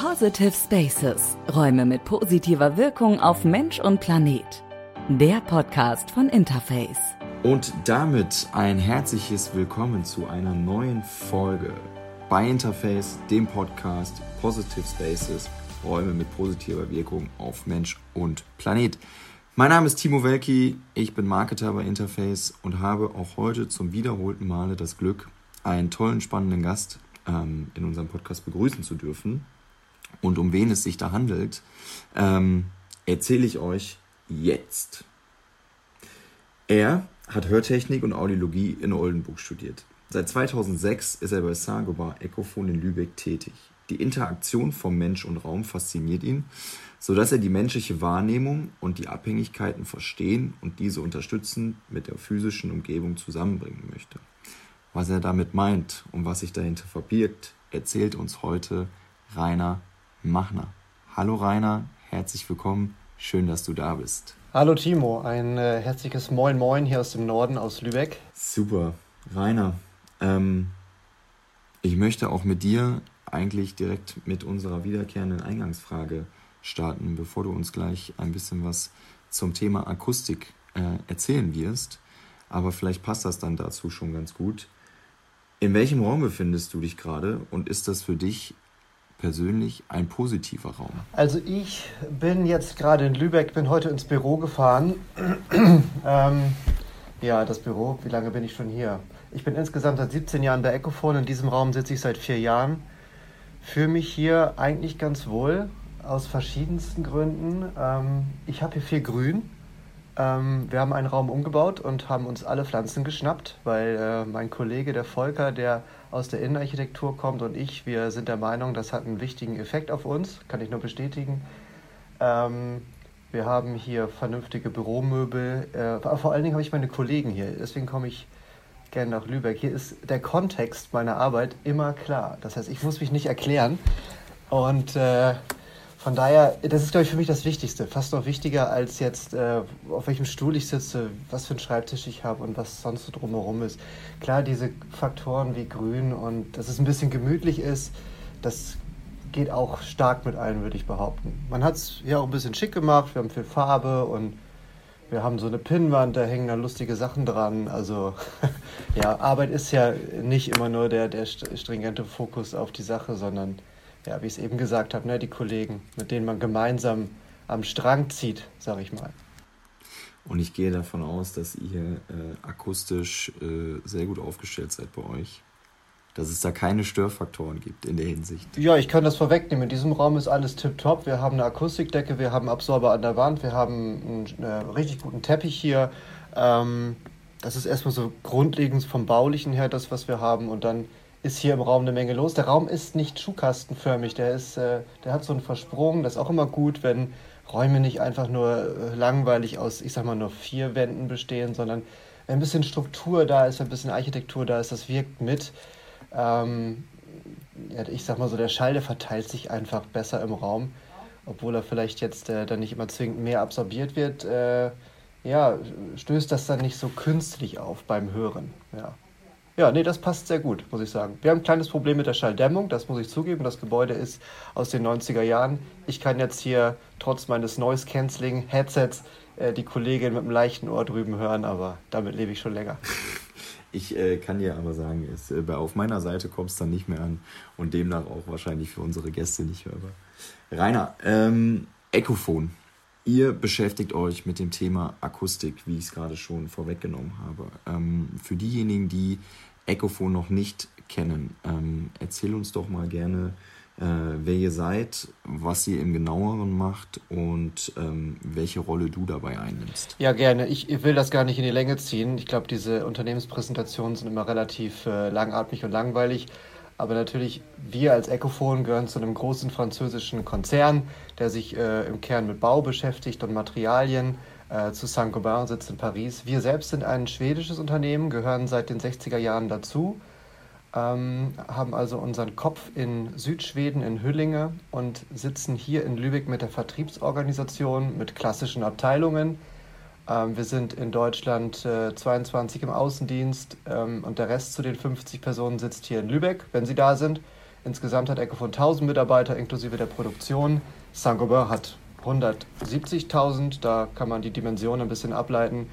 Positive Spaces, Räume mit positiver Wirkung auf Mensch und Planet. Der Podcast von Interface. Und damit ein herzliches Willkommen zu einer neuen Folge bei Interface, dem Podcast Positive Spaces, Räume mit positiver Wirkung auf Mensch und Planet. Mein Name ist Timo Welki, ich bin Marketer bei Interface und habe auch heute zum wiederholten Male das Glück, einen tollen, spannenden Gast ähm, in unserem Podcast begrüßen zu dürfen. Und um wen es sich da handelt, ähm, erzähle ich euch jetzt. Er hat Hörtechnik und Audiologie in Oldenburg studiert. Seit 2006 ist er bei Sagobar Ecophon in Lübeck tätig. Die Interaktion vom Mensch und Raum fasziniert ihn, sodass er die menschliche Wahrnehmung und die Abhängigkeiten verstehen und diese unterstützen mit der physischen Umgebung zusammenbringen möchte. Was er damit meint und was sich dahinter verbirgt, erzählt uns heute Rainer Machner. Hallo Rainer, herzlich willkommen, schön, dass du da bist. Hallo Timo, ein äh, herzliches Moin Moin hier aus dem Norden, aus Lübeck. Super, Rainer, ähm, ich möchte auch mit dir eigentlich direkt mit unserer wiederkehrenden Eingangsfrage starten, bevor du uns gleich ein bisschen was zum Thema Akustik äh, erzählen wirst. Aber vielleicht passt das dann dazu schon ganz gut. In welchem Raum befindest du dich gerade und ist das für dich persönlich ein positiver Raum? Also ich bin jetzt gerade in Lübeck, bin heute ins Büro gefahren. ähm, ja, das Büro, wie lange bin ich schon hier? Ich bin insgesamt seit 17 Jahren bei Ecophone. In diesem Raum sitze ich seit vier Jahren. Fühle mich hier eigentlich ganz wohl, aus verschiedensten Gründen. Ähm, ich habe hier viel Grün. Ähm, wir haben einen Raum umgebaut und haben uns alle Pflanzen geschnappt, weil äh, mein Kollege, der Volker, der aus der Innenarchitektur kommt und ich, wir sind der Meinung, das hat einen wichtigen Effekt auf uns, kann ich nur bestätigen. Ähm, wir haben hier vernünftige Büromöbel. Äh, vor allen Dingen habe ich meine Kollegen hier, deswegen komme ich gerne nach Lübeck. Hier ist der Kontext meiner Arbeit immer klar. Das heißt, ich muss mich nicht erklären. Und äh, von daher, das ist, glaube ich, für mich das Wichtigste. Fast noch wichtiger als jetzt, äh, auf welchem Stuhl ich sitze, was für einen Schreibtisch ich habe und was sonst so drumherum ist. Klar, diese Faktoren wie Grün und dass es ein bisschen gemütlich ist, das geht auch stark mit ein, würde ich behaupten. Man hat es ja auch ein bisschen schick gemacht, wir haben viel Farbe und wir haben so eine Pinnwand, da hängen da lustige Sachen dran. Also ja, Arbeit ist ja nicht immer nur der, der stringente Fokus auf die Sache, sondern ja, wie ich es eben gesagt habe, ne, die Kollegen, mit denen man gemeinsam am Strang zieht, sage ich mal. Und ich gehe davon aus, dass ihr äh, akustisch äh, sehr gut aufgestellt seid bei euch. Dass es da keine Störfaktoren gibt in der Hinsicht. Ja, ich kann das vorwegnehmen. In diesem Raum ist alles tipptopp. Wir haben eine Akustikdecke, wir haben Absorber an der Wand, wir haben einen, einen richtig guten Teppich hier. Ähm, das ist erstmal so grundlegend vom Baulichen her das, was wir haben. Und dann ist hier im Raum eine Menge los. Der Raum ist nicht schuhkastenförmig, der, ist, äh, der hat so einen Versprung. Das ist auch immer gut, wenn Räume nicht einfach nur äh, langweilig aus, ich sag mal, nur vier Wänden bestehen, sondern wenn ein bisschen Struktur da ist, ein bisschen Architektur da ist, das wirkt mit. Ähm, ja, ich sag mal so, der Schall, der verteilt sich einfach besser im Raum, obwohl er vielleicht jetzt äh, dann nicht immer zwingend mehr absorbiert wird. Äh, ja, stößt das dann nicht so künstlich auf beim Hören. Ja. Ja, nee, das passt sehr gut, muss ich sagen. Wir haben ein kleines Problem mit der Schalldämmung, das muss ich zugeben. Das Gebäude ist aus den 90er Jahren. Ich kann jetzt hier trotz meines Noise-Canceling-Headsets äh, die Kollegin mit einem leichten Ohr drüben hören, aber damit lebe ich schon länger. Ich äh, kann dir aber sagen, es, äh, auf meiner Seite kommt es dann nicht mehr an und demnach auch wahrscheinlich für unsere Gäste nicht hörbar. Rainer, ähm, Ecophon. Ihr beschäftigt euch mit dem Thema Akustik, wie ich es gerade schon vorweggenommen habe. Ähm, für diejenigen, die Ecophon noch nicht kennen, ähm, erzähl uns doch mal gerne, äh, wer ihr seid, was ihr im Genaueren macht und ähm, welche Rolle du dabei einnimmst. Ja, gerne. Ich, ich will das gar nicht in die Länge ziehen. Ich glaube, diese Unternehmenspräsentationen sind immer relativ äh, langatmig und langweilig. Aber natürlich, wir als Ecophon gehören zu einem großen französischen Konzern, der sich äh, im Kern mit Bau beschäftigt und Materialien. Äh, zu Saint-Gobain sitzt in Paris. Wir selbst sind ein schwedisches Unternehmen, gehören seit den 60er Jahren dazu, ähm, haben also unseren Kopf in Südschweden, in Hüllinge und sitzen hier in Lübeck mit der Vertriebsorganisation, mit klassischen Abteilungen ähm, wir sind in Deutschland äh, 22 im Außendienst ähm, und der Rest zu den 50 Personen sitzt hier in Lübeck, wenn sie da sind. Insgesamt hat Ecofon 1000 Mitarbeiter inklusive der Produktion. Saint-Gobain hat 170.000, da kann man die Dimension ein bisschen ableiten.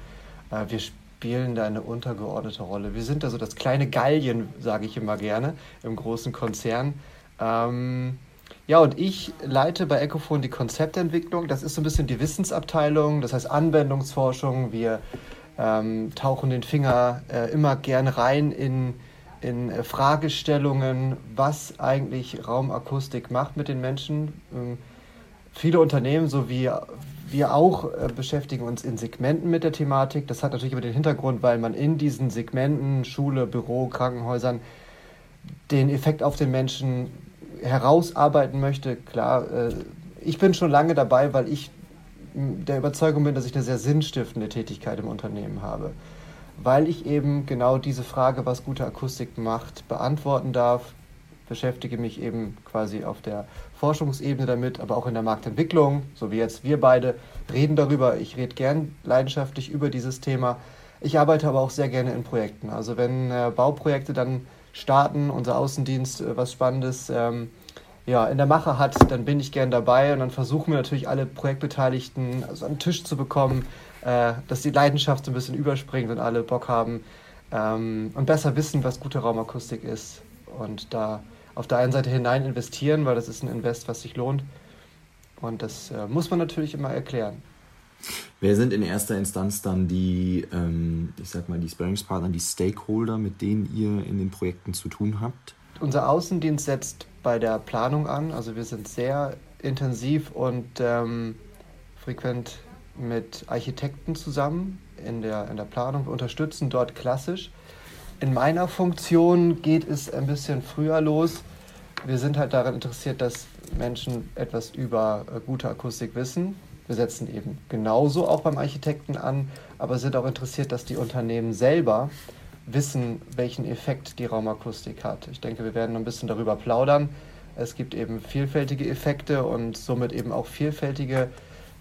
Äh, wir spielen da eine untergeordnete Rolle. Wir sind da so das kleine Gallien, sage ich immer gerne, im großen Konzern. Ähm, ja, und ich leite bei Ecofon die Konzeptentwicklung. Das ist so ein bisschen die Wissensabteilung, das heißt Anwendungsforschung. Wir ähm, tauchen den Finger äh, immer gern rein in, in äh, Fragestellungen, was eigentlich Raumakustik macht mit den Menschen. Ähm, viele Unternehmen, so wie wir auch, äh, beschäftigen uns in Segmenten mit der Thematik. Das hat natürlich immer den Hintergrund, weil man in diesen Segmenten, Schule, Büro, Krankenhäusern, den Effekt auf den Menschen herausarbeiten möchte. Klar, äh, ich bin schon lange dabei, weil ich der Überzeugung bin, dass ich eine sehr sinnstiftende Tätigkeit im Unternehmen habe. Weil ich eben genau diese Frage, was gute Akustik macht, beantworten darf, beschäftige mich eben quasi auf der Forschungsebene damit, aber auch in der Marktentwicklung, so wie jetzt wir beide reden darüber. Ich rede gern leidenschaftlich über dieses Thema. Ich arbeite aber auch sehr gerne in Projekten. Also wenn äh, Bauprojekte dann starten, unser Außendienst äh, was Spannendes ähm, ja, in der Mache hat, dann bin ich gern dabei und dann versuchen wir natürlich alle Projektbeteiligten also an den Tisch zu bekommen, äh, dass die Leidenschaft so ein bisschen überspringt und alle Bock haben ähm, und besser wissen, was gute Raumakustik ist. Und da auf der einen Seite hinein investieren, weil das ist ein Invest, was sich lohnt. Und das äh, muss man natürlich immer erklären. Wer sind in erster Instanz dann die, ähm, ich sag mal, die Sparringspartner, die Stakeholder, mit denen ihr in den Projekten zu tun habt? Unser Außendienst setzt bei der Planung an. Also wir sind sehr intensiv und ähm, frequent mit Architekten zusammen in der, in der Planung. Wir unterstützen dort klassisch. In meiner Funktion geht es ein bisschen früher los. Wir sind halt daran interessiert, dass Menschen etwas über äh, gute Akustik wissen. Wir setzen eben genauso auch beim Architekten an, aber sind auch interessiert, dass die Unternehmen selber wissen, welchen Effekt die Raumakustik hat. Ich denke, wir werden ein bisschen darüber plaudern. Es gibt eben vielfältige Effekte und somit eben auch vielfältige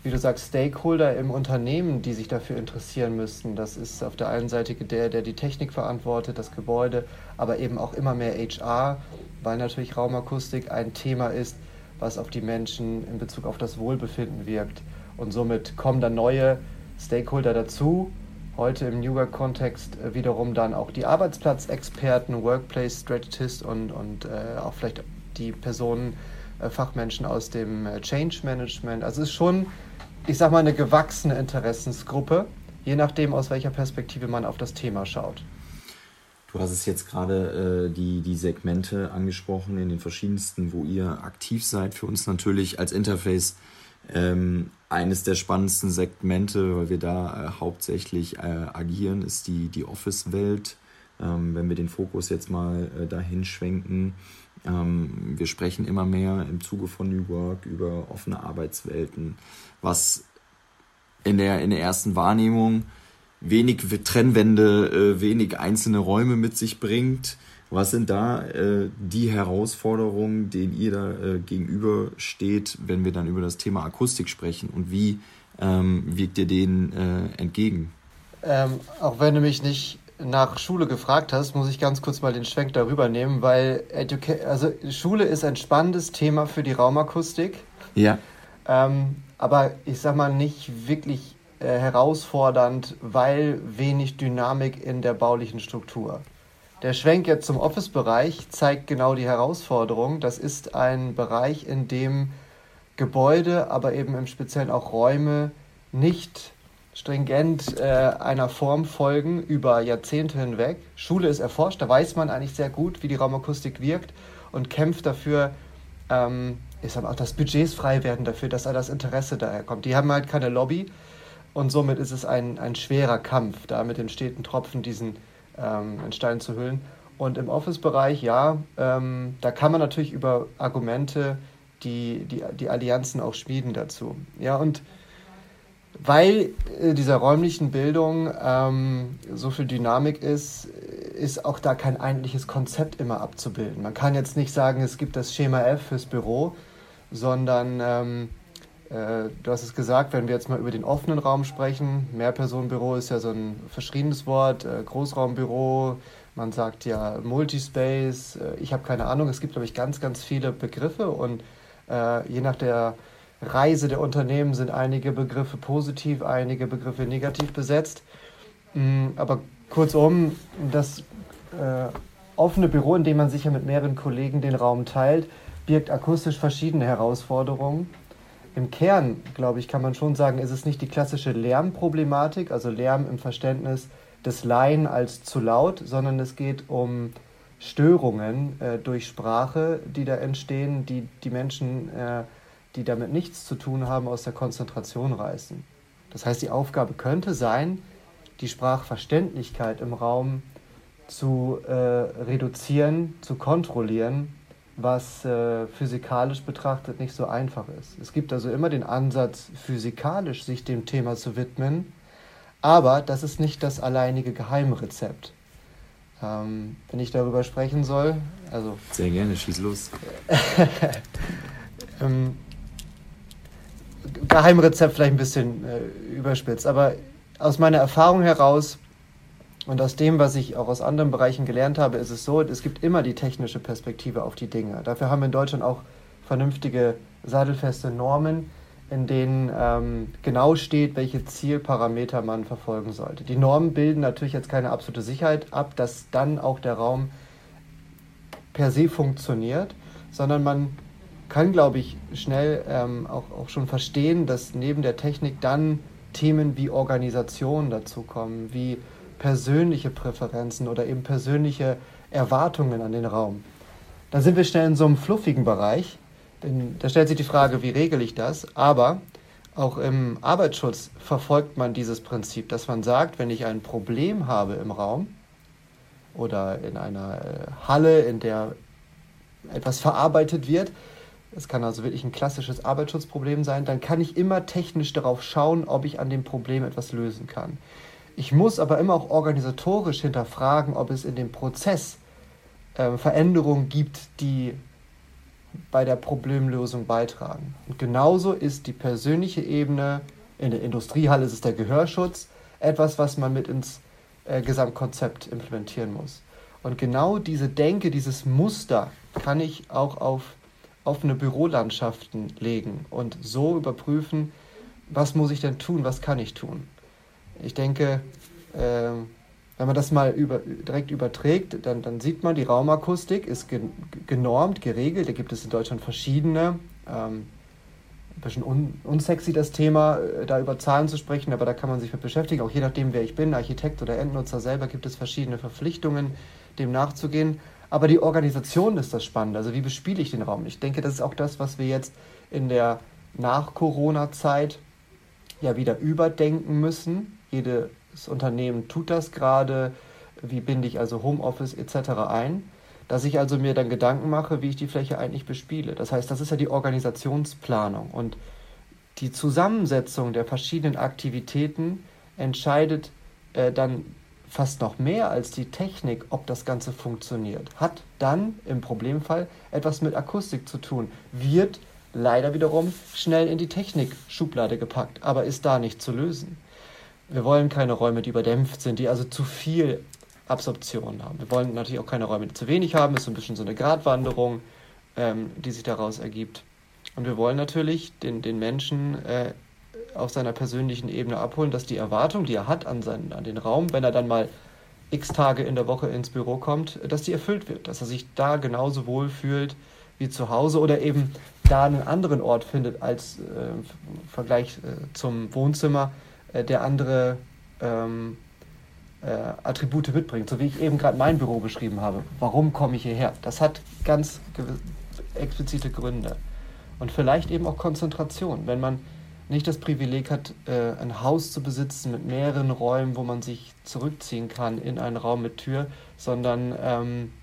wie du sagst, Stakeholder im Unternehmen, die sich dafür interessieren müssten. Das ist auf der einen Seite der, der die Technik verantwortet, das Gebäude, aber eben auch immer mehr HR, weil natürlich Raumakustik ein Thema ist, was auf die Menschen in Bezug auf das Wohlbefinden wirkt. Und somit kommen dann neue Stakeholder dazu. Heute im New Work-Kontext äh, wiederum dann auch die Arbeitsplatzexperten, Workplace Strategist und, und äh, auch vielleicht die Personen, äh, Fachmenschen aus dem äh, Change Management. Also es ist schon ich sag mal, eine gewachsene Interessensgruppe, je nachdem, aus welcher Perspektive man auf das Thema schaut. Du hast es jetzt gerade äh, die, die Segmente angesprochen, in den verschiedensten, wo ihr aktiv seid. Für uns natürlich als Interface ähm, eines der spannendsten Segmente, weil wir da äh, hauptsächlich äh, agieren, ist die, die Office-Welt. Ähm, wenn wir den Fokus jetzt mal äh, dahin schwenken, ähm, wir sprechen immer mehr im Zuge von New Work über offene Arbeitswelten, was in der, in der ersten Wahrnehmung wenig Trennwände, äh, wenig einzelne Räume mit sich bringt. Was sind da äh, die Herausforderungen, denen ihr da äh, gegenüber steht, wenn wir dann über das Thema Akustik sprechen und wie ähm, wirkt ihr denen äh, entgegen? Ähm, auch wenn du mich nicht nach Schule gefragt hast, muss ich ganz kurz mal den Schwenk darüber nehmen, weil Educa also Schule ist ein spannendes Thema für die Raumakustik. Ja. Ähm, aber ich sag mal nicht wirklich äh, herausfordernd, weil wenig Dynamik in der baulichen Struktur. Der Schwenk jetzt zum Office-Bereich zeigt genau die Herausforderung. Das ist ein Bereich, in dem Gebäude, aber eben im Speziellen auch Räume nicht stringent äh, einer Form folgen über Jahrzehnte hinweg. Schule ist erforscht, da weiß man eigentlich sehr gut, wie die Raumakustik wirkt und kämpft dafür, ähm, ich sag auch dass Budgets frei werden dafür, dass da das Interesse daher kommt. Die haben halt keine Lobby und somit ist es ein, ein schwerer Kampf, da mit den steten Tropfen diesen ähm, in Stein zu hüllen. Und im Office-Bereich, ja, ähm, da kann man natürlich über Argumente die, die, die Allianzen auch schmieden dazu. Ja, und weil äh, dieser räumlichen Bildung ähm, so viel Dynamik ist, ist auch da kein eigentliches Konzept immer abzubilden. Man kann jetzt nicht sagen, es gibt das Schema F fürs Büro, sondern ähm, äh, du hast es gesagt, wenn wir jetzt mal über den offenen Raum sprechen, Mehrpersonenbüro ist ja so ein verschriebenes Wort, äh, Großraumbüro, man sagt ja Multispace, äh, ich habe keine Ahnung, es gibt, glaube ich, ganz, ganz viele Begriffe und je nach der Reise der Unternehmen sind einige Begriffe positiv, einige Begriffe negativ besetzt. Mm, aber kurzum, das offene Büro, in dem man sich ja mit mehreren Kollegen den Raum teilt, birgt akustisch verschiedene Herausforderungen. Im Kern, glaube ich, kann man schon sagen, ist es nicht die klassische Lärmproblematik, also Lärm im Verständnis des Laien als zu laut, sondern es geht um Störungen äh, durch Sprache, die da entstehen, die die Menschen, äh, die damit nichts zu tun haben, aus der Konzentration reißen. Das heißt, die Aufgabe könnte sein, die Sprachverständlichkeit im Raum zu äh, reduzieren, zu kontrollieren, was äh, physikalisch betrachtet nicht so einfach ist. Es gibt also immer den Ansatz, physikalisch sich dem Thema zu widmen, aber das ist nicht das alleinige Geheimrezept. Ähm, wenn ich darüber sprechen soll, also. Sehr gerne, schieß los. ähm, Geheimrezept vielleicht ein bisschen äh, überspitzt, aber aus meiner Erfahrung heraus und aus dem, was ich auch aus anderen Bereichen gelernt habe, ist es so, es gibt immer die technische Perspektive auf die Dinge. Dafür haben wir in Deutschland auch vernünftige, sattelfeste Normen, in denen ähm, genau steht, welche Zielparameter man verfolgen sollte. Die Normen bilden natürlich jetzt keine absolute Sicherheit ab, dass dann auch der Raum per se funktioniert, sondern man kann, glaube ich, schnell ähm, auch, auch schon verstehen, dass neben der Technik dann Themen wie Organisation dazukommen, wie persönliche Präferenzen oder eben persönliche Erwartungen an den Raum. Dann sind wir schnell in so einem fluffigen Bereich, denn da stellt sich die Frage, wie regel ich das? Aber auch im Arbeitsschutz verfolgt man dieses Prinzip, dass man sagt, wenn ich ein Problem habe im Raum oder in einer äh, Halle, in der etwas verarbeitet wird, es kann also wirklich ein klassisches Arbeitsschutzproblem sein, dann kann ich immer technisch darauf schauen, ob ich an dem Problem etwas lösen kann. Ich muss aber immer auch organisatorisch hinterfragen, ob es in dem Prozess äh, Veränderungen gibt, die bei der Problemlösung beitragen. Und genauso ist die persönliche Ebene, in der Industriehalle ist es der Gehörschutz, etwas, was man mit ins äh, Gesamtkonzept implementieren muss. Und genau diese Denke, dieses Muster kann ich auch auf offene Bürolandschaften legen und so überprüfen, was muss ich denn tun, was kann ich tun. Ich denke, äh, wenn man das mal über, direkt überträgt, dann, dann sieht man, die Raumakustik ist genormt, geregelt. Da gibt es in Deutschland verschiedene. Ähm, ein bisschen un unsexy das Thema, äh, da über Zahlen zu sprechen, aber da kann man sich mit beschäftigen. Auch je nachdem, wer ich bin, Architekt oder Endnutzer selber, gibt es verschiedene Verpflichtungen, dem nachzugehen. Aber die Organisation ist das Spannende. Also wie bespiele ich den Raum? Ich denke, das ist auch das, was wir jetzt in der Nach-Corona-Zeit ja wieder überdenken müssen. Jedes Unternehmen tut das gerade. Wie binde ich also Homeoffice etc. ein? Dass ich also mir dann Gedanken mache, wie ich die Fläche eigentlich bespiele. Das heißt, das ist ja die Organisationsplanung. Und die Zusammensetzung der verschiedenen Aktivitäten entscheidet äh, dann fast noch mehr als die Technik, ob das Ganze funktioniert. Hat dann im Problemfall etwas mit Akustik zu tun, wird leider wiederum schnell in die Technik-Schublade gepackt, aber ist da nicht zu lösen. Wir wollen keine Räume, die überdämpft sind, die also zu viel Absorption haben. Wir wollen natürlich auch keine Räume, die zu wenig haben. Das ist so ein bisschen so eine Gratwanderung, ähm, die sich daraus ergibt. Und wir wollen natürlich den, den Menschen äh, auf seiner persönlichen Ebene abholen, dass die Erwartung, die er hat an, seinen, an den Raum, wenn er dann mal x Tage in der Woche ins Büro kommt, dass die erfüllt wird, dass er sich da genauso wohl fühlt wie zu Hause oder eben da einen anderen Ort findet als äh, im Vergleich äh, zum Wohnzimmer, äh, der andere ähm, äh, Attribute mitbringt, so wie ich eben gerade mein Büro beschrieben habe. Warum komme ich hierher? Das hat ganz explizite Gründe. Und vielleicht eben auch Konzentration. Wenn man nicht das Privileg hat, äh, ein Haus zu besitzen mit mehreren Räumen, wo man sich zurückziehen kann in einen Raum mit Tür, sondern ähm,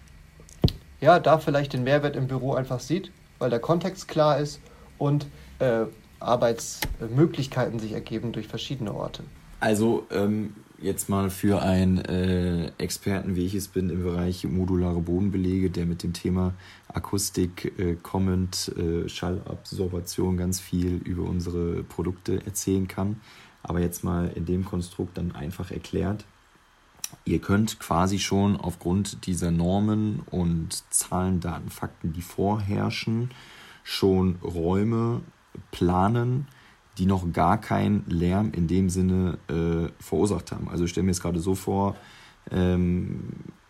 ja, da vielleicht den Mehrwert im Büro einfach sieht, weil der Kontext klar ist und äh, Arbeitsmöglichkeiten sich ergeben durch verschiedene Orte. Also ähm, jetzt mal für einen äh, Experten, wie ich es bin, im Bereich modulare Bodenbelege, der mit dem Thema Akustik, äh, Comment, äh, Schallabsorption ganz viel über unsere Produkte erzählen kann. Aber jetzt mal in dem Konstrukt dann einfach erklärt. Ihr könnt quasi schon aufgrund dieser Normen und Zahlen, Daten, Fakten, die vorherrschen, schon Räume planen, die noch gar keinen Lärm in dem Sinne äh, verursacht haben. Also ich stelle mir jetzt gerade so vor, ähm,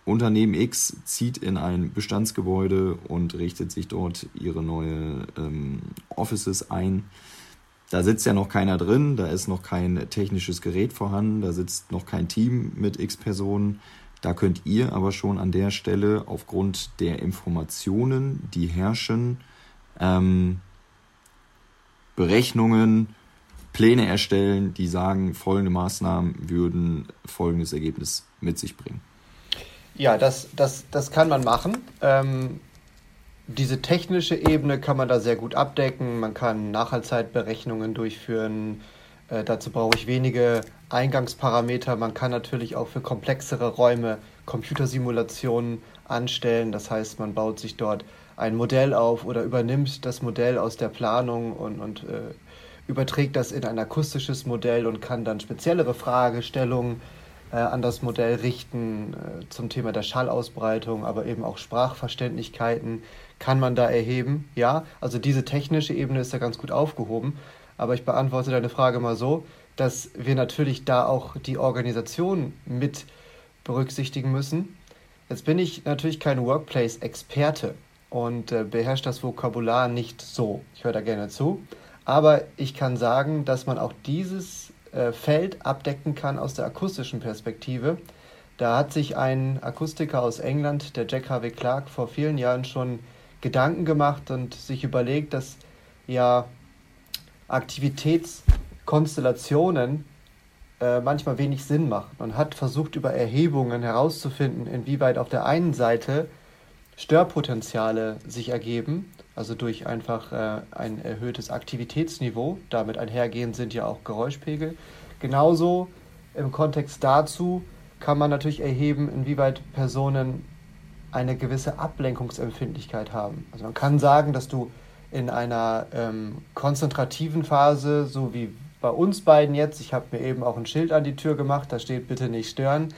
Unternehmen X zieht in ein Bestandsgebäude und richtet sich dort ihre neue ähm, Offices ein. Da sitzt ja noch keiner drin, da ist noch kein technisches Gerät vorhanden, da sitzt noch kein Team mit x Personen. Da könnt ihr aber schon an der Stelle aufgrund der Informationen, die herrschen, ähm, Berechnungen, Pläne erstellen, die sagen, folgende Maßnahmen würden folgendes Ergebnis mit sich bringen. Ja, das, das, das kann man machen. Ähm, diese technische Ebene kann man da sehr gut abdecken. Man kann Nachhaltzeitberechnungen durchführen. Äh, dazu brauche ich wenige Eingangsparameter. Man kann natürlich auch für komplexere Räume Computersimulationen anstellen. Das heißt, man baut sich dort ein Modell auf oder übernimmt das Modell aus der Planung und, und äh, überträgt das in ein akustisches Modell und kann dann speziellere Fragestellungen äh, an das Modell richten äh, zum Thema der Schallausbreitung, aber eben auch Sprachverständlichkeiten kann man da erheben. Ja, also diese technische Ebene ist da ganz gut aufgehoben. Aber ich beantworte deine Frage mal so, dass wir natürlich da auch die Organisation mit berücksichtigen müssen. Jetzt bin ich natürlich kein Workplace-Experte und äh, beherrsche das Vokabular nicht so. Ich höre da gerne zu. Aber ich kann sagen, dass man auch dieses äh, Feld abdecken kann aus der akustischen Perspektive. Da hat sich ein Akustiker aus England, der Jack Harvey Clark, vor vielen Jahren schon Gedanken gemacht und sich überlegt, dass ja Aktivitätskonstellationen äh, manchmal wenig Sinn machen und hat versucht, über Erhebungen herauszufinden, inwieweit auf der einen Seite Störpotenziale sich ergeben also durch einfach äh, ein erhöhtes Aktivitätsniveau. Damit einhergehend sind ja auch Geräuschpegel. Genauso im Kontext dazu kann man natürlich erheben, inwieweit Personen eine gewisse Ablenkungsempfindlichkeit haben. Also man kann sagen, dass du in einer ähm, konzentrativen Phase, so wie bei uns beiden jetzt, ich habe mir eben auch ein Schild an die Tür gemacht, da steht bitte nicht stören,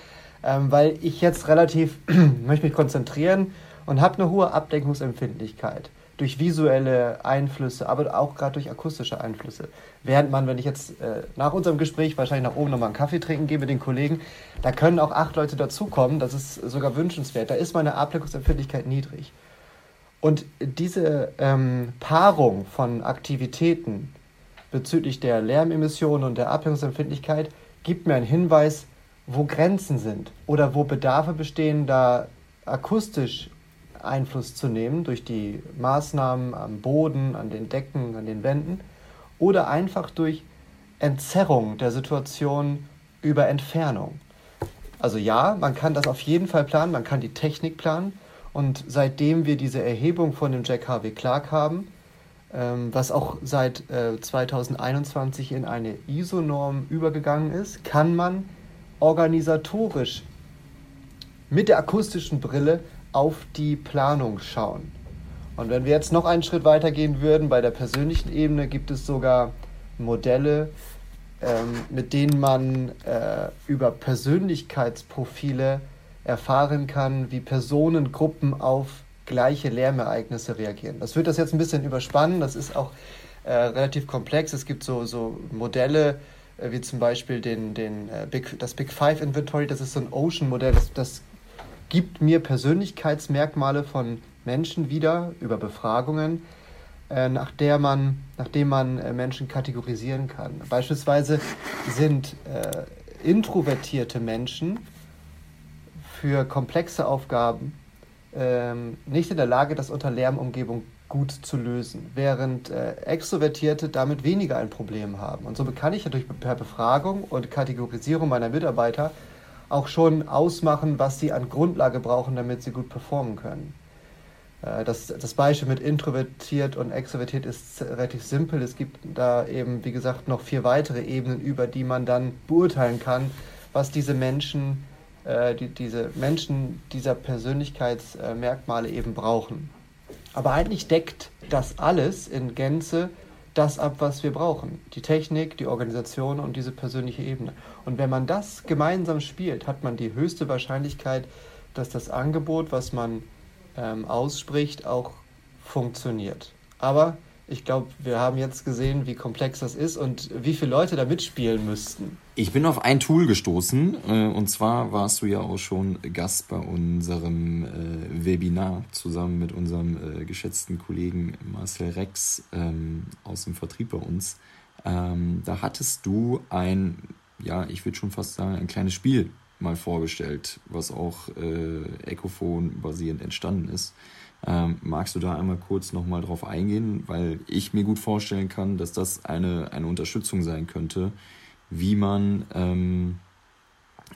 ähm, weil ich jetzt relativ möchte mich konzentrieren und habe eine hohe Ablenkungsempfindlichkeit durch visuelle Einflüsse, aber auch gerade durch akustische Einflüsse. Während man, wenn ich jetzt äh, nach unserem Gespräch wahrscheinlich nach oben nochmal einen Kaffee trinken gehe mit den Kollegen, da können auch acht Leute dazukommen, das ist sogar wünschenswert. Da ist meine Ablenkungsempfindlichkeit niedrig. Und diese ähm, Paarung von Aktivitäten bezüglich der Lärmemissionen und der Ablenkungsempfindlichkeit gibt mir einen Hinweis, wo Grenzen sind oder wo Bedarfe bestehen, da akustisch Einfluss zu nehmen durch die Maßnahmen am Boden, an den Decken, an den Wänden oder einfach durch Entzerrung der Situation über Entfernung. Also ja, man kann das auf jeden Fall planen, man kann die Technik planen und seitdem wir diese Erhebung von dem Jack Harvey Clark haben, ähm, was auch seit äh, 2021 in eine ISO-Norm übergegangen ist, kann man organisatorisch mit der akustischen Brille auf die Planung schauen. Und wenn wir jetzt noch einen Schritt weiter gehen würden, bei der persönlichen Ebene gibt es sogar Modelle, ähm, mit denen man äh, über Persönlichkeitsprofile erfahren kann, wie Personengruppen auf gleiche Lärmereignisse reagieren. Das wird das jetzt ein bisschen überspannen, das ist auch äh, relativ komplex. Es gibt so, so Modelle, äh, wie zum Beispiel den, den, äh, Big, das Big Five Inventory, das ist so ein Ocean-Modell, das, das gibt mir Persönlichkeitsmerkmale von Menschen wieder über Befragungen, äh, nach der man, nachdem man äh, Menschen kategorisieren kann. Beispielsweise sind äh, introvertierte Menschen für komplexe Aufgaben ähm, nicht in der Lage, das unter Lärmumgebung gut zu lösen, während äh, Extrovertierte damit weniger ein Problem haben. Und so kann ich natürlich per Befragung und Kategorisierung meiner Mitarbeiter auch schon ausmachen, was sie an Grundlage brauchen, damit sie gut performen können. Äh, das, das Beispiel mit introvertiert und extrovertiert ist relativ simpel. Es gibt da eben, wie gesagt, noch vier weitere Ebenen, über die man dann beurteilen kann, was diese Menschen, äh, die, diese Menschen dieser Persönlichkeitsmerkmale eben brauchen. Aber eigentlich deckt das alles in Gänze das ab, was wir brauchen. Die Technik, die Organisation und diese persönliche Ebene. Und wenn man das gemeinsam spielt, hat man die höchste Wahrscheinlichkeit, dass das Angebot, was man ähm, ausspricht, auch funktioniert. Aber ich glaube, wir haben jetzt gesehen, wie komplex das ist und wie viele Leute da mitspielen müssten. Ich bin auf ein Tool gestoßen äh, und zwar warst du ja auch schon Gast bei unserem äh, Webinar zusammen mit unserem äh, geschätzten Kollegen Marcel Rex ähm, aus dem Vertrieb bei uns. Ähm, da hattest du ein, ja, ich würde schon fast sagen, ein kleines Spiel mal vorgestellt, was auch Ecophone basierend entstanden ist. Ähm, magst du da einmal kurz nochmal drauf eingehen, weil ich mir gut vorstellen kann, dass das eine, eine Unterstützung sein könnte, wie man ähm,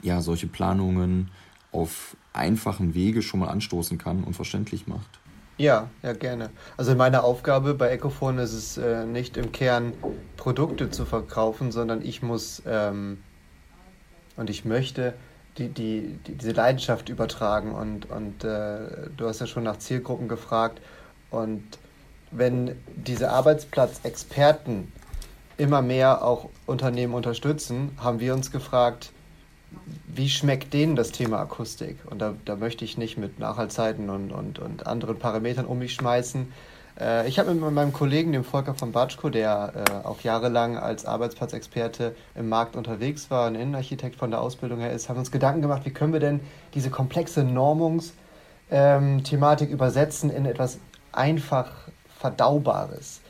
ja, solche Planungen auf einfachen Wege schon mal anstoßen kann und verständlich macht. Ja, ja, gerne. Also meine Aufgabe bei Ecophone ist es äh, nicht im Kern Produkte zu verkaufen, sondern ich muss ähm, und ich möchte die, die, die, diese Leidenschaft übertragen. Und, und äh, du hast ja schon nach Zielgruppen gefragt. Und wenn diese Arbeitsplatzexperten immer mehr auch Unternehmen unterstützen, haben wir uns gefragt, wie schmeckt denen das Thema Akustik? Und da, da möchte ich nicht mit Nachhaltzeiten und, und, und anderen Parametern um mich schmeißen, äh, ich habe mit meinem Kollegen, dem Volker von Batschko, der äh, auch jahrelang als Arbeitsplatzexperte im Markt unterwegs war, ein Innenarchitekt von der Ausbildung her ist, haben uns Gedanken gemacht, wie können wir denn diese komplexe Normungsthematik ähm, übersetzen in etwas einfach Verdaubares.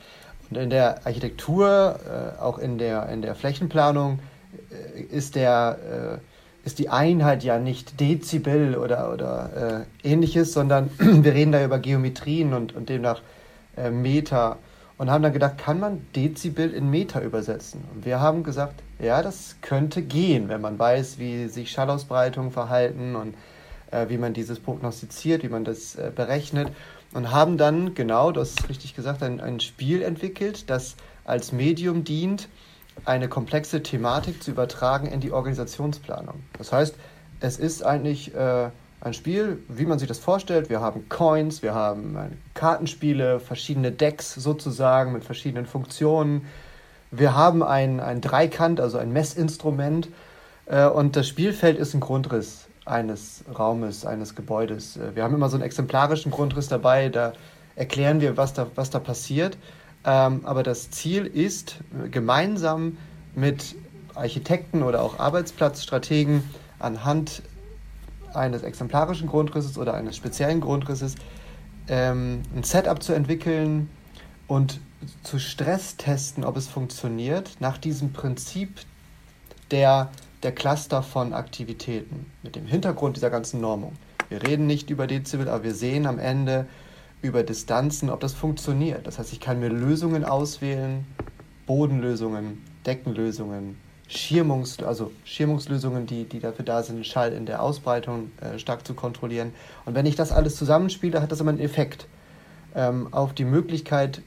Und in der Architektur, äh, auch in der, in der Flächenplanung, äh, ist, der, äh, ist die Einheit ja nicht Dezibel oder, oder äh, ähnliches, sondern wir reden da über Geometrien und, und demnach äh, Meter und haben dann gedacht, kann man Dezibel in Meter übersetzen? Und wir haben gesagt, ja, das könnte gehen, wenn man weiß, wie sich Schallausbreitungen verhalten und äh, wie man dieses prognostiziert, wie man das äh, berechnet. Und haben dann, genau, das ist richtig gesagt, ein, ein Spiel entwickelt, das als Medium dient, eine komplexe Thematik zu übertragen in die Organisationsplanung. Das heißt, es ist eigentlich äh, ein Spiel, wie man sich das vorstellt. Wir haben Coins, wir haben äh, Kartenspiele, verschiedene Decks sozusagen mit verschiedenen Funktionen. Wir haben ein, ein Dreikant, also ein Messinstrument. Äh, und das Spielfeld ist ein Grundriss eines Raumes, eines Gebäudes. Äh, wir haben immer so einen exemplarischen Grundriss dabei, da erklären wir, was da, was da passiert. Ähm, aber das Ziel ist, gemeinsam mit Architekten oder auch Arbeitsplatzstrategen anhand eines exemplarischen Grundrisses oder eines speziellen Grundrisses ähm, ein Setup zu entwickeln und zu Stress testen, ob es funktioniert, nach diesem Prinzip der, der Cluster von Aktivitäten, mit dem Hintergrund dieser ganzen Normung. Wir reden nicht über Dezibel, aber wir sehen am Ende über Distanzen, ob das funktioniert. Das heißt, ich kann mir Lösungen auswählen, Bodenlösungen, Deckenlösungen, Schirmungs, also Schirmungslösungen, die, die dafür da sind, Schall in der Ausbreitung äh, stark zu kontrollieren. Und wenn ich das alles zusammenspiele, hat das immer einen Effekt ähm, auf die Möglichkeit,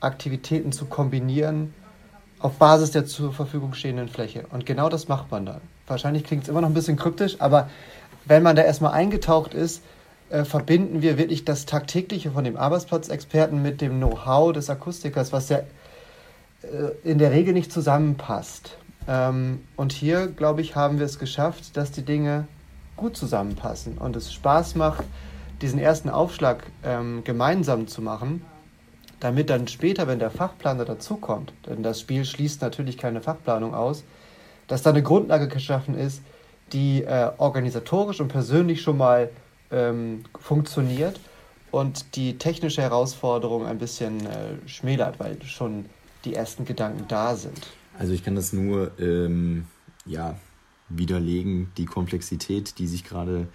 Aktivitäten zu kombinieren auf Basis der zur Verfügung stehenden Fläche. Und genau das macht man dann. Wahrscheinlich klingt es immer noch ein bisschen kryptisch, aber wenn man da erstmal eingetaucht ist, äh, verbinden wir wirklich das Tagtägliche von dem Arbeitsplatzexperten mit dem Know-how des Akustikers, was ja äh, in der Regel nicht zusammenpasst. Ähm, und hier, glaube ich, haben wir es geschafft, dass die Dinge gut zusammenpassen und es Spaß macht, diesen ersten Aufschlag ähm, gemeinsam zu machen, damit dann später, wenn der Fachplaner dazukommt, denn das Spiel schließt natürlich keine Fachplanung aus, dass da eine Grundlage geschaffen ist, die äh, organisatorisch und persönlich schon mal ähm, funktioniert und die technische Herausforderung ein bisschen äh, schmälert, weil schon die ersten Gedanken da sind. Also ich kann das nur ähm, ja, widerlegen, die Komplexität, die sich gerade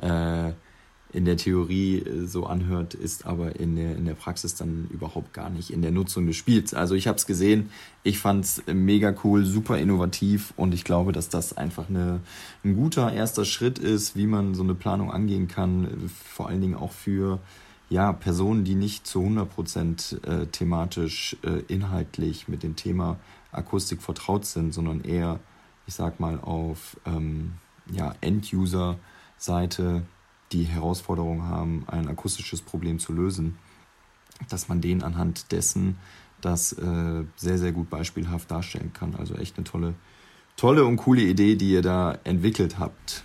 äh, in der Theorie äh, so anhört, ist aber in der, in der Praxis dann überhaupt gar nicht in der Nutzung des Spiels. Also ich habe es gesehen, ich fand es mega cool, super innovativ und ich glaube, dass das einfach eine, ein guter erster Schritt ist, wie man so eine Planung angehen kann, vor allen Dingen auch für ja, Personen, die nicht zu 100% äh, thematisch, äh, inhaltlich mit dem Thema Akustik vertraut sind, sondern eher, ich sag mal, auf ähm, ja, End-User-Seite die Herausforderung haben, ein akustisches Problem zu lösen, dass man denen anhand dessen das äh, sehr, sehr gut beispielhaft darstellen kann. Also echt eine tolle, tolle und coole Idee, die ihr da entwickelt habt.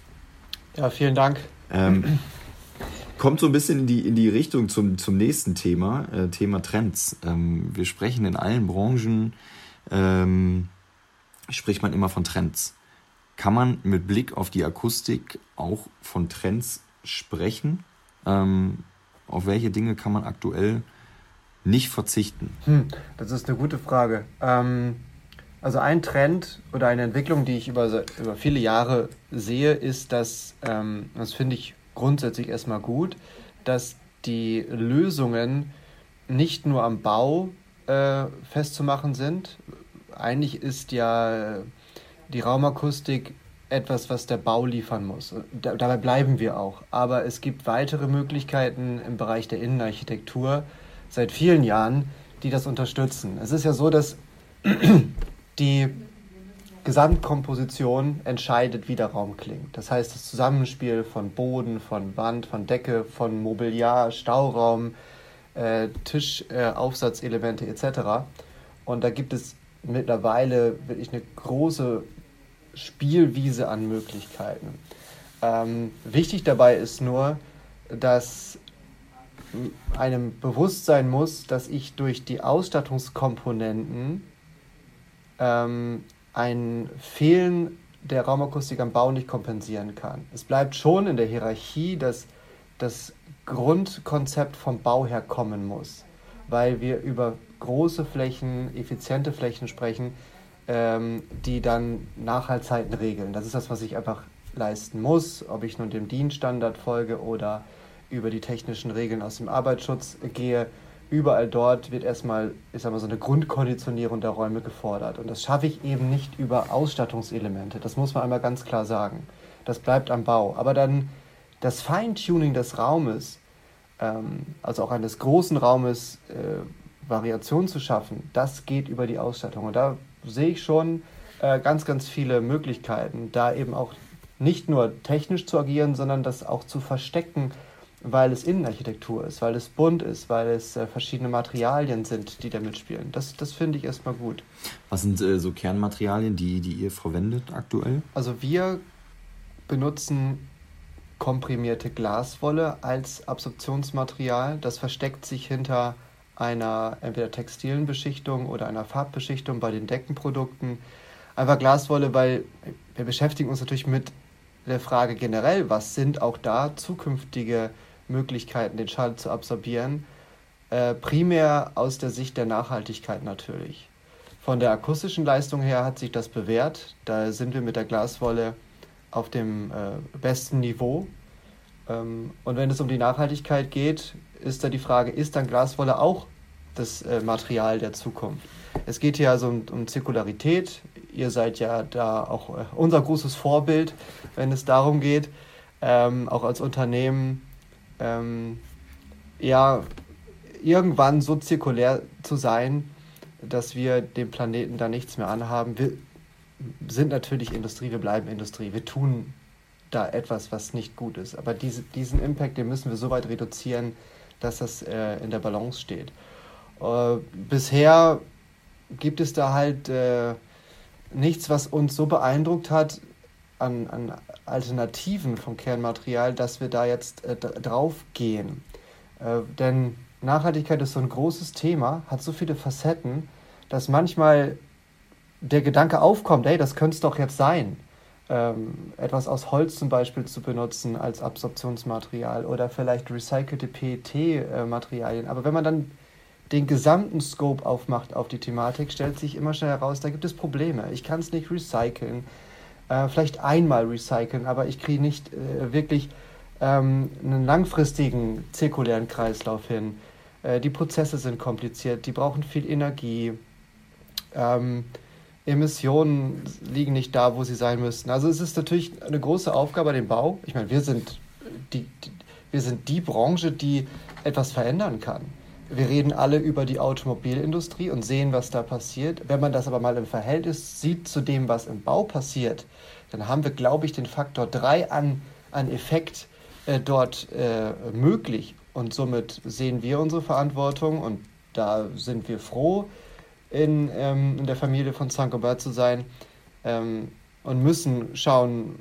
Ja, vielen Dank. Ähm, kommt so ein bisschen in die, in die Richtung zum, zum nächsten Thema, äh, Thema Trends. Ähm, wir sprechen in allen Branchen, ähm, spricht man immer von Trends. Kann man mit Blick auf die Akustik auch von Trends sprechen? Ähm, auf welche Dinge kann man aktuell nicht verzichten? Hm, das ist eine gute Frage. Ähm, also ein Trend oder eine Entwicklung, die ich über, über viele Jahre sehe, ist, dass, ähm, das finde ich grundsätzlich erstmal gut, dass die Lösungen nicht nur am Bau äh, festzumachen sind. Eigentlich ist ja die Raumakustik etwas, was der Bau liefern muss. Da, dabei bleiben wir auch. Aber es gibt weitere Möglichkeiten im Bereich der Innenarchitektur seit vielen Jahren, die das unterstützen. Es ist ja so, dass die Gesamtkomposition entscheidet, wie der Raum klingt. Das heißt, das Zusammenspiel von Boden, von Wand, von Decke, von Mobiliar, Stauraum, äh, Tischaufsatzelemente äh, etc. Und da gibt es mittlerweile wirklich eine große Spielwiese an Möglichkeiten. Ähm, wichtig dabei ist nur, dass einem bewusst sein muss, dass ich durch die Ausstattungskomponenten ähm, ein Fehlen der Raumakustik am Bau nicht kompensieren kann. Es bleibt schon in der Hierarchie, dass das Grundkonzept vom Bau her kommen muss, weil wir über große Flächen, effiziente Flächen sprechen, ähm, die dann Nachhaltzeiten regeln. Das ist das, was ich einfach leisten muss, ob ich nun dem DIN-Standard folge oder über die technischen Regeln aus dem Arbeitsschutz gehe überall dort wird erstmal, ich sag so eine Grundkonditionierung der Räume gefordert. Und das schaffe ich eben nicht über Ausstattungselemente. Das muss man einmal ganz klar sagen. Das bleibt am Bau. Aber dann das Feintuning des Raumes, ähm, also auch eines großen Raumes, äh, Variation zu schaffen, das geht über die Ausstattung. Und da sehe ich schon äh, ganz, ganz viele Möglichkeiten, da eben auch nicht nur technisch zu agieren, sondern das auch zu verstecken weil es Innenarchitektur ist, weil es bunt ist, weil es äh, verschiedene Materialien sind, die da mitspielen. Das, das finde ich erstmal gut. Was sind äh, so Kernmaterialien, die, die ihr verwendet aktuell? Also wir benutzen komprimierte Glaswolle als Absorptionsmaterial. Das versteckt sich hinter einer entweder textilen Beschichtung oder einer Farbbeschichtung bei den Deckenprodukten. Einfach Glaswolle, weil wir beschäftigen uns natürlich mit der Frage generell, was sind auch da zukünftige Möglichkeiten, den Schall zu absorbieren. Äh, primär aus der Sicht der Nachhaltigkeit natürlich. Von der akustischen Leistung her hat sich das bewährt. Da sind wir mit der Glaswolle auf dem äh, besten Niveau. Ähm, und wenn es um die Nachhaltigkeit geht, ist da die Frage, ist dann Glaswolle auch das äh, Material der Zukunft? Es geht hier also um, um Zirkularität. Ihr seid ja da auch äh, unser großes Vorbild, wenn es darum geht, ähm, auch als Unternehmen ähm, ja, irgendwann so zirkulär zu sein, dass wir dem Planeten da nichts mehr anhaben. Wir sind natürlich Industrie, wir bleiben Industrie. Wir tun da etwas, was nicht gut ist. Aber diese, diesen Impact, den müssen wir so weit reduzieren, dass das äh, in der Balance steht. Äh, bisher gibt es da halt äh, nichts, was uns so beeindruckt hat, an, an Alternativen vom Kernmaterial, dass wir da jetzt äh, drauf gehen. Äh, denn Nachhaltigkeit ist so ein großes Thema, hat so viele Facetten, dass manchmal der Gedanke aufkommt, hey, das könnte es doch jetzt sein. Ähm, etwas aus Holz zum Beispiel zu benutzen als Absorptionsmaterial oder vielleicht recycelte PET-Materialien. Aber wenn man dann den gesamten Scope aufmacht auf die Thematik, stellt sich immer schnell heraus, da gibt es Probleme. Ich kann es nicht recyceln äh, vielleicht einmal recyceln, aber ich kriege nicht äh, wirklich ähm, einen langfristigen zirkulären Kreislauf hin. Äh, die Prozesse sind kompliziert, die brauchen viel Energie. Ähm, Emissionen liegen nicht da, wo sie sein müssten. Also es ist natürlich eine große Aufgabe den Bau. Ich meine, wir sind die, die, wir sind die Branche, die etwas verändern kann wir reden alle über die Automobilindustrie und sehen, was da passiert. Wenn man das aber mal im Verhältnis sieht zu dem, was im Bau passiert, dann haben wir, glaube ich, den Faktor 3 an, an Effekt äh, dort äh, möglich. Und somit sehen wir unsere Verantwortung und da sind wir froh, in, ähm, in der Familie von Saint-Gobain zu sein ähm, und müssen schauen,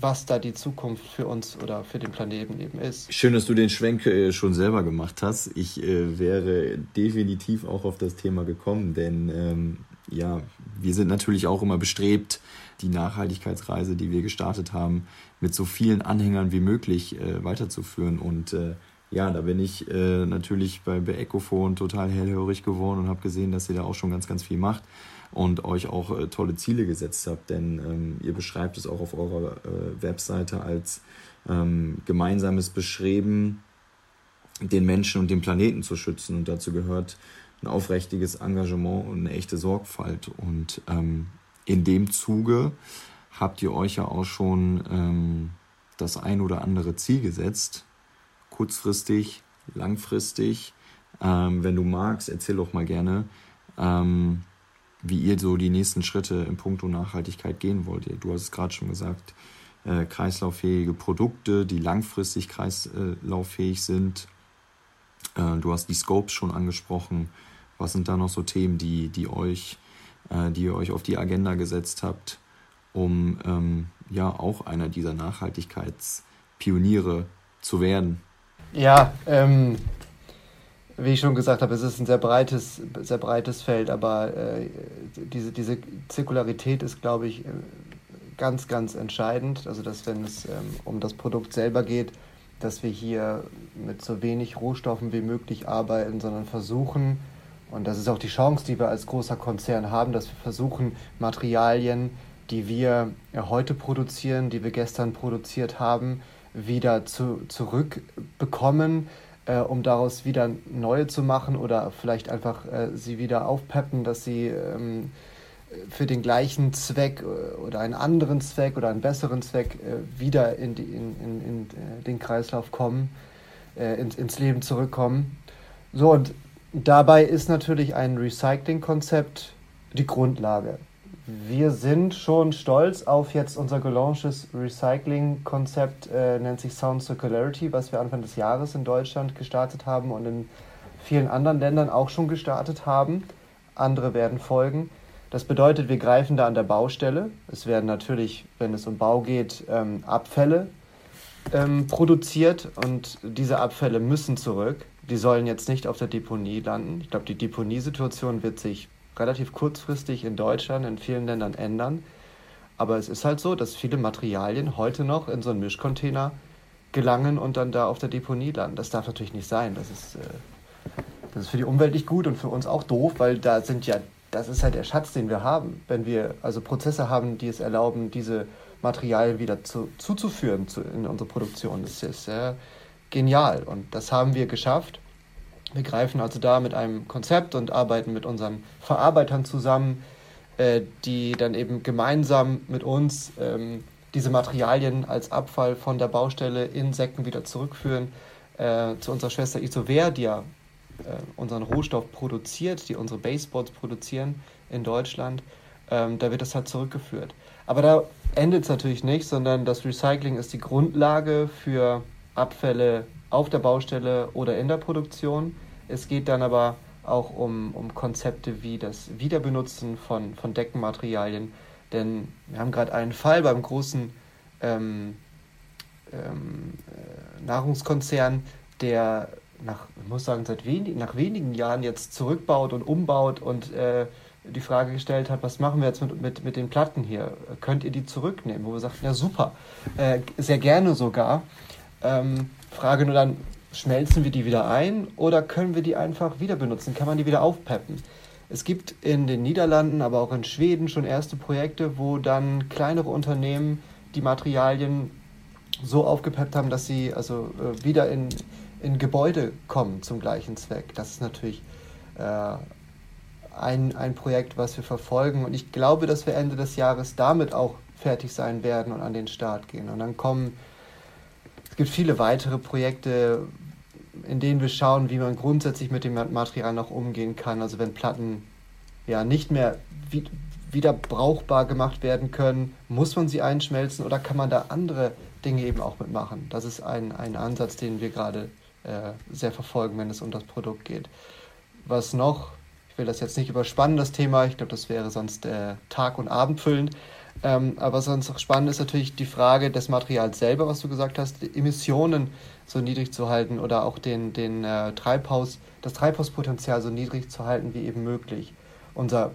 was da die Zukunft für uns oder für den Planeten eben ist. Schön, dass du den Schwenk äh, schon selber gemacht hast. Ich äh, wäre definitiv auch auf das Thema gekommen, denn ähm, ja, wir sind natürlich auch immer bestrebt, die Nachhaltigkeitsreise, die wir gestartet haben, mit so vielen Anhängern wie möglich äh, weiterzuführen. Und äh, ja, da bin ich äh, natürlich bei, bei Ecophone total hellhörig geworden und habe gesehen, dass ihr da auch schon ganz, ganz viel macht und euch auch äh, tolle Ziele gesetzt habt, denn ähm, ihr beschreibt es auch auf eurer äh, Webseite als ähm, gemeinsames Bestreben, den Menschen und den Planeten zu schützen. Und dazu gehört ein aufrichtiges Engagement und eine echte Sorgfalt. Und ähm, in dem Zuge habt ihr euch ja auch schon ähm, das ein oder andere Ziel gesetzt, kurzfristig, langfristig. Ähm, wenn du magst, erzähl doch mal gerne, ähm, wie ihr so die nächsten Schritte in puncto Nachhaltigkeit gehen wollt. Du hast es gerade schon gesagt, äh, kreislauffähige Produkte, die langfristig kreislauffähig sind. Äh, du hast die Scopes schon angesprochen. Was sind da noch so Themen, die, die, euch, äh, die ihr euch auf die Agenda gesetzt habt, um ähm, ja auch einer dieser Nachhaltigkeitspioniere zu werden? Ja, ähm, wie ich schon gesagt habe, es ist ein sehr breites, sehr breites Feld, aber äh, diese, diese Zirkularität ist, glaube ich, äh, ganz, ganz entscheidend. Also, dass wenn es ähm, um das Produkt selber geht, dass wir hier mit so wenig Rohstoffen wie möglich arbeiten, sondern versuchen, und das ist auch die Chance, die wir als großer Konzern haben, dass wir versuchen, Materialien, die wir heute produzieren, die wir gestern produziert haben, wieder zu, zurückbekommen äh, um daraus wieder neue zu machen oder vielleicht einfach äh, sie wieder aufpeppen, dass sie ähm, für den gleichen Zweck äh, oder einen anderen Zweck oder einen besseren Zweck äh, wieder in, die, in, in, in äh, den Kreislauf kommen, äh, ins, ins Leben zurückkommen. So, und dabei ist natürlich ein Recycling-Konzept die Grundlage. Wir sind schon stolz auf jetzt unser gelaunchtes Recycling-Konzept, äh, nennt sich Sound Circularity, was wir Anfang des Jahres in Deutschland gestartet haben und in vielen anderen Ländern auch schon gestartet haben. Andere werden folgen. Das bedeutet, wir greifen da an der Baustelle. Es werden natürlich, wenn es um Bau geht, ähm, Abfälle ähm, produziert und diese Abfälle müssen zurück. Die sollen jetzt nicht auf der Deponie landen. Ich glaube, die Deponiesituation wird sich relativ kurzfristig in Deutschland, in vielen Ländern ändern. Aber es ist halt so, dass viele Materialien heute noch in so einen Mischcontainer gelangen und dann da auf der Deponie landen. Das darf natürlich nicht sein. Das ist, äh, das ist für die Umwelt nicht gut und für uns auch doof, weil da sind ja, das ist halt der Schatz, den wir haben. Wenn wir also Prozesse haben, die es erlauben, diese Materialien wieder zu, zuzuführen zu, in unsere Produktion, das ist äh, genial. Und das haben wir geschafft. Wir greifen also da mit einem Konzept und arbeiten mit unseren Verarbeitern zusammen, äh, die dann eben gemeinsam mit uns ähm, diese Materialien als Abfall von der Baustelle in Säcken wieder zurückführen äh, zu unserer Schwester Isover, die ja äh, unseren Rohstoff produziert, die unsere Baseboards produzieren in Deutschland. Ähm, da wird das halt zurückgeführt. Aber da endet es natürlich nicht, sondern das Recycling ist die Grundlage für Abfälle auf der Baustelle oder in der Produktion. Es geht dann aber auch um, um Konzepte wie das Wiederbenutzen von, von Deckenmaterialien. Denn wir haben gerade einen Fall beim großen ähm, ähm, äh, Nahrungskonzern, der nach, ich muss sagen, seit wenig, nach wenigen Jahren jetzt zurückbaut und umbaut und äh, die Frage gestellt hat, was machen wir jetzt mit, mit, mit den Platten hier? Könnt ihr die zurücknehmen? Wo wir sagten, ja super, äh, sehr gerne sogar. Ähm, Frage nur dann, schmelzen wir die wieder ein oder können wir die einfach wieder benutzen? Kann man die wieder aufpeppen? Es gibt in den Niederlanden, aber auch in Schweden schon erste Projekte, wo dann kleinere Unternehmen die Materialien so aufgepeppt haben, dass sie also äh, wieder in, in Gebäude kommen zum gleichen Zweck. Das ist natürlich äh, ein, ein Projekt, was wir verfolgen. Und ich glaube, dass wir Ende des Jahres damit auch fertig sein werden und an den Start gehen. Und dann kommen, es gibt viele weitere Projekte, in denen wir schauen, wie man grundsätzlich mit dem Material noch umgehen kann. Also wenn Platten ja nicht mehr wieder brauchbar gemacht werden können, muss man sie einschmelzen oder kann man da andere Dinge eben auch mitmachen? Das ist ein, ein Ansatz, den wir gerade äh, sehr verfolgen, wenn es um das Produkt geht. was noch? Ich will das jetzt nicht überspannen, das Thema. Ich glaube, das wäre sonst äh, Tag- und Abendfüllend. Ähm, aber sonst auch spannend ist natürlich die Frage des Materials selber, was du gesagt hast, Emissionen so niedrig zu halten oder auch den, den äh, Treibhaus, das Treibhauspotenzial so niedrig zu halten wie eben möglich. Unser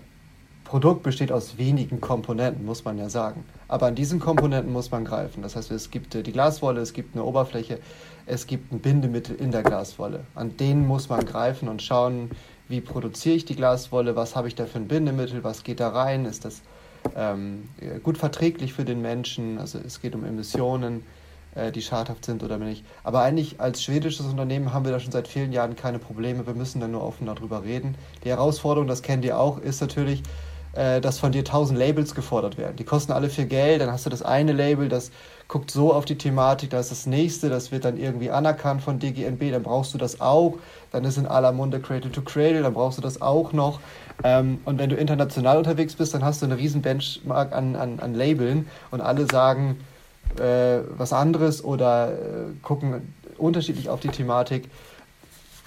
Produkt besteht aus wenigen Komponenten, muss man ja sagen. Aber an diesen Komponenten muss man greifen. Das heißt, es gibt äh, die Glaswolle, es gibt eine Oberfläche, es gibt ein Bindemittel in der Glaswolle. An denen muss man greifen und schauen, wie produziere ich die Glaswolle, was habe ich da für ein Bindemittel, was geht da rein, ist das ähm, gut verträglich für den Menschen, also es geht um Emissionen, äh, die schadhaft sind oder nicht. Aber eigentlich als schwedisches Unternehmen haben wir da schon seit vielen Jahren keine Probleme, wir müssen da nur offen darüber reden. Die Herausforderung, das kennt ihr auch, ist natürlich, äh, dass von dir tausend Labels gefordert werden. Die kosten alle viel Geld, dann hast du das eine Label, das guckt so auf die Thematik, da ist das nächste, das wird dann irgendwie anerkannt von DGNB, dann brauchst du das auch, dann ist in aller Munde Cradle to Cradle, dann brauchst du das auch noch. Ähm, und wenn du international unterwegs bist, dann hast du eine riesen Benchmark an, an, an Labeln und alle sagen äh, was anderes oder äh, gucken unterschiedlich auf die Thematik.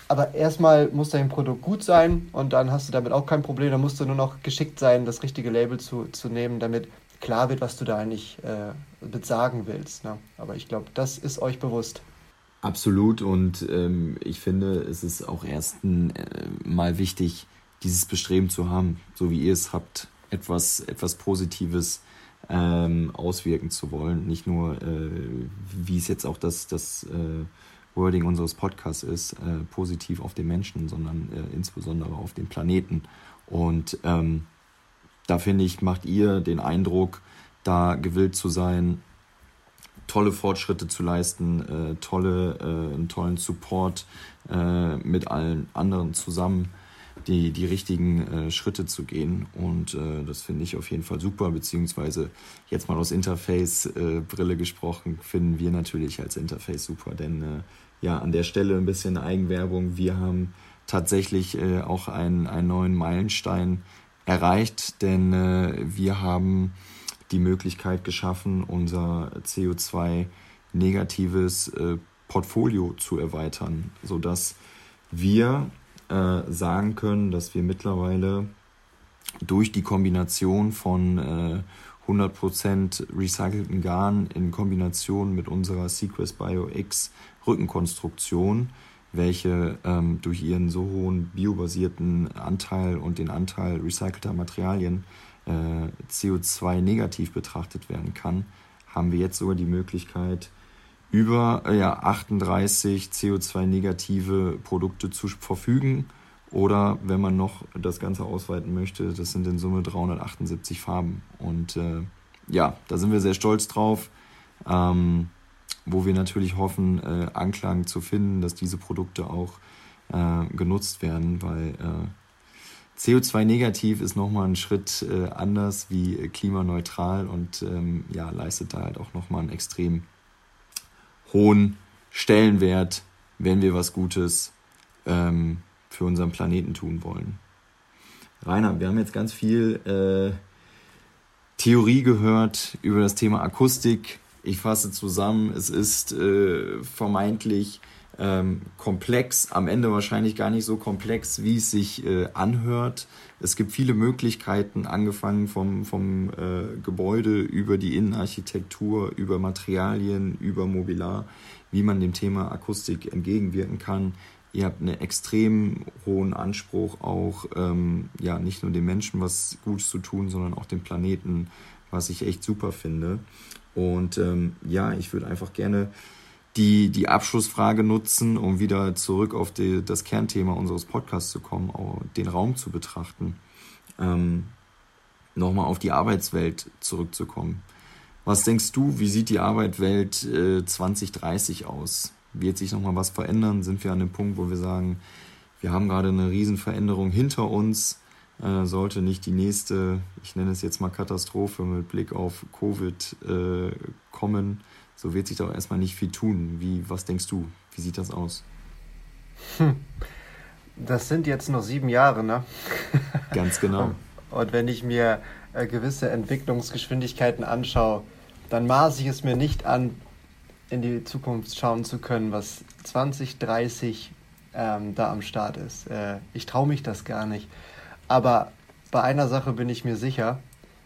Aber erstmal muss dein Produkt gut sein und dann hast du damit auch kein Problem. Dann musst du nur noch geschickt sein, das richtige Label zu, zu nehmen, damit klar wird, was du da eigentlich äh, sagen willst. Ne? Aber ich glaube, das ist euch bewusst. Absolut und ähm, ich finde, es ist auch erst äh, mal wichtig, dieses Bestreben zu haben, so wie ihr es habt, etwas, etwas Positives ähm, auswirken zu wollen. Nicht nur, äh, wie es jetzt auch das, das äh, Wording unseres Podcasts ist, äh, positiv auf den Menschen, sondern äh, insbesondere auf den Planeten. Und ähm, da finde ich, macht ihr den Eindruck, da gewillt zu sein, tolle Fortschritte zu leisten, äh, tolle, äh, einen tollen Support mit allen anderen zusammen die, die richtigen äh, Schritte zu gehen. Und äh, das finde ich auf jeden Fall super, beziehungsweise jetzt mal aus Interface-Brille äh, gesprochen, finden wir natürlich als Interface super. Denn äh, ja, an der Stelle ein bisschen Eigenwerbung. Wir haben tatsächlich äh, auch einen, einen neuen Meilenstein erreicht, denn wir haben die Möglichkeit geschaffen, unser CO2-negatives Portfolio zu erweitern, sodass wir äh, sagen können, dass wir mittlerweile durch die Kombination von äh, 100% recycelten Garn in Kombination mit unserer Sequest Bio X Rückenkonstruktion, welche ähm, durch ihren so hohen biobasierten Anteil und den Anteil recycelter Materialien äh, CO2 negativ betrachtet werden kann, haben wir jetzt sogar die Möglichkeit, über äh, ja, 38 CO2-negative Produkte zu verfügen. Oder wenn man noch das Ganze ausweiten möchte, das sind in Summe 378 Farben. Und äh, ja, da sind wir sehr stolz drauf, ähm, wo wir natürlich hoffen, äh, Anklang zu finden, dass diese Produkte auch äh, genutzt werden, weil äh, CO2-negativ ist nochmal ein Schritt äh, anders wie klimaneutral und ähm, ja, leistet da halt auch nochmal einen extrem hohen Stellenwert, wenn wir was Gutes ähm, für unseren Planeten tun wollen. Rainer, wir haben jetzt ganz viel äh, Theorie gehört über das Thema Akustik. Ich fasse zusammen, es ist äh, vermeintlich ähm, komplex, am Ende wahrscheinlich gar nicht so komplex, wie es sich äh, anhört. Es gibt viele Möglichkeiten, angefangen vom, vom äh, Gebäude über die Innenarchitektur, über Materialien, über Mobilar, wie man dem Thema Akustik entgegenwirken kann. Ihr habt einen extrem hohen Anspruch, auch ähm, ja nicht nur den Menschen was Gutes zu tun, sondern auch dem Planeten, was ich echt super finde. Und ähm, ja, ich würde einfach gerne die, die Abschlussfrage nutzen, um wieder zurück auf die, das Kernthema unseres Podcasts zu kommen, auch den Raum zu betrachten, ähm, nochmal auf die Arbeitswelt zurückzukommen. Was denkst du, wie sieht die Arbeitswelt äh, 2030 aus? Wird sich nochmal was verändern? Sind wir an dem Punkt, wo wir sagen, wir haben gerade eine Riesenveränderung hinter uns? Äh, sollte nicht die nächste, ich nenne es jetzt mal Katastrophe mit Blick auf Covid äh, kommen, so wird sich doch erstmal nicht viel tun. Wie, was denkst du? Wie sieht das aus? Hm. Das sind jetzt noch sieben Jahre, ne? Ganz genau. Und wenn ich mir äh, gewisse Entwicklungsgeschwindigkeiten anschaue, dann maße ich es mir nicht an, in die Zukunft schauen zu können, was 20, 30 ähm, da am Start ist. Äh, ich traue mich das gar nicht. Aber bei einer Sache bin ich mir sicher.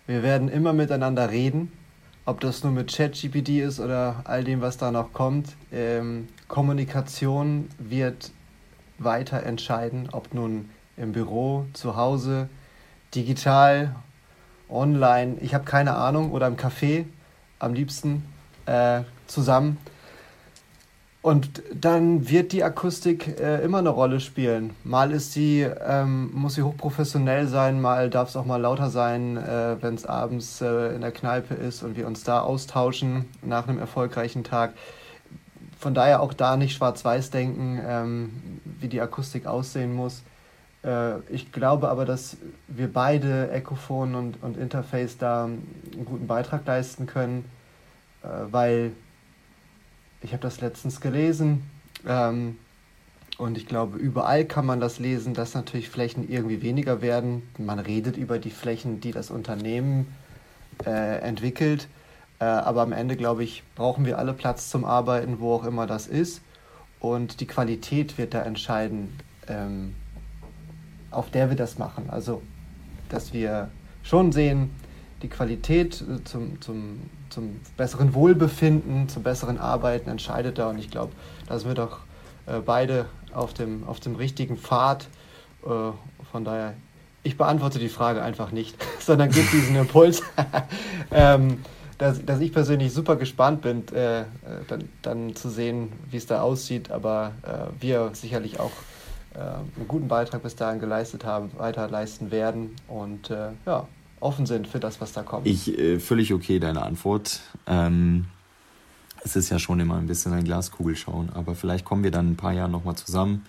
Wir werden immer miteinander reden, ob das nur mit ChatGPT ist oder all dem, was da noch kommt. Ähm, Kommunikation wird weiter entscheiden, ob nun im Büro, zu Hause, digital, online, ich habe keine Ahnung, oder im Café, am liebsten äh, zusammen. Und dann wird die Akustik äh, immer eine Rolle spielen. Mal ist sie, ähm, muss sie hochprofessionell sein, mal darf es auch mal lauter sein, äh, wenn es abends äh, in der Kneipe ist und wir uns da austauschen nach einem erfolgreichen Tag. Von daher auch da nicht schwarz-weiß denken, ähm, wie die Akustik aussehen muss. Äh, ich glaube aber, dass wir beide, Echophon und, und Interface, da einen guten Beitrag leisten können, äh, weil ich habe das letztens gelesen ähm, und ich glaube, überall kann man das lesen, dass natürlich Flächen irgendwie weniger werden. Man redet über die Flächen, die das Unternehmen äh, entwickelt, äh, aber am Ende, glaube ich, brauchen wir alle Platz zum Arbeiten, wo auch immer das ist. Und die Qualität wird da entscheiden, ähm, auf der wir das machen. Also, dass wir schon sehen, die Qualität äh, zum, zum, zum besseren Wohlbefinden, zum besseren Arbeiten entscheidet da. Und ich glaube, da sind wir doch äh, beide auf dem, auf dem richtigen Pfad. Äh, von daher, ich beantworte die Frage einfach nicht, sondern gebe diesen Impuls, ähm, dass, dass ich persönlich super gespannt bin, äh, äh, dann, dann zu sehen, wie es da aussieht. Aber äh, wir sicherlich auch einen guten Beitrag bis dahin geleistet haben, weiter leisten werden. Und ja, offen sind für das, was da kommt. Ich, äh, völlig okay, deine Antwort. Ähm, es ist ja schon immer ein bisschen ein Glaskugel schauen, aber vielleicht kommen wir dann ein paar Jahre nochmal zusammen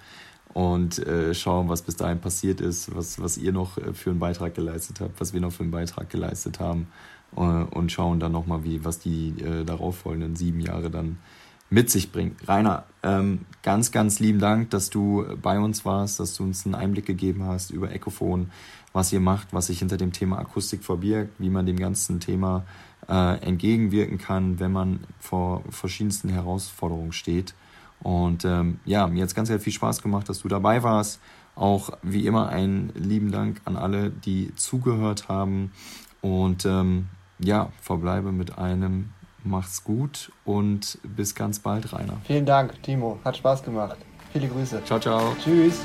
und äh, schauen, was bis dahin passiert ist, was, was ihr noch äh, für einen Beitrag geleistet habt, was wir noch für einen Beitrag geleistet haben äh, und schauen dann nochmal, wie, was die äh, darauffolgenden sieben Jahre dann mit sich bringt. Rainer, ähm, ganz, ganz lieben Dank, dass du bei uns warst, dass du uns einen Einblick gegeben hast über Ecophone, was ihr macht, was sich hinter dem Thema Akustik verbirgt, wie man dem ganzen Thema äh, entgegenwirken kann, wenn man vor verschiedensten Herausforderungen steht. Und ähm, ja, mir hat es ganz, sehr viel Spaß gemacht, dass du dabei warst. Auch wie immer einen lieben Dank an alle, die zugehört haben. Und ähm, ja, verbleibe mit einem Macht's gut und bis ganz bald, Rainer. Vielen Dank, Timo. Hat Spaß gemacht. Viele Grüße. Ciao, ciao. Tschüss.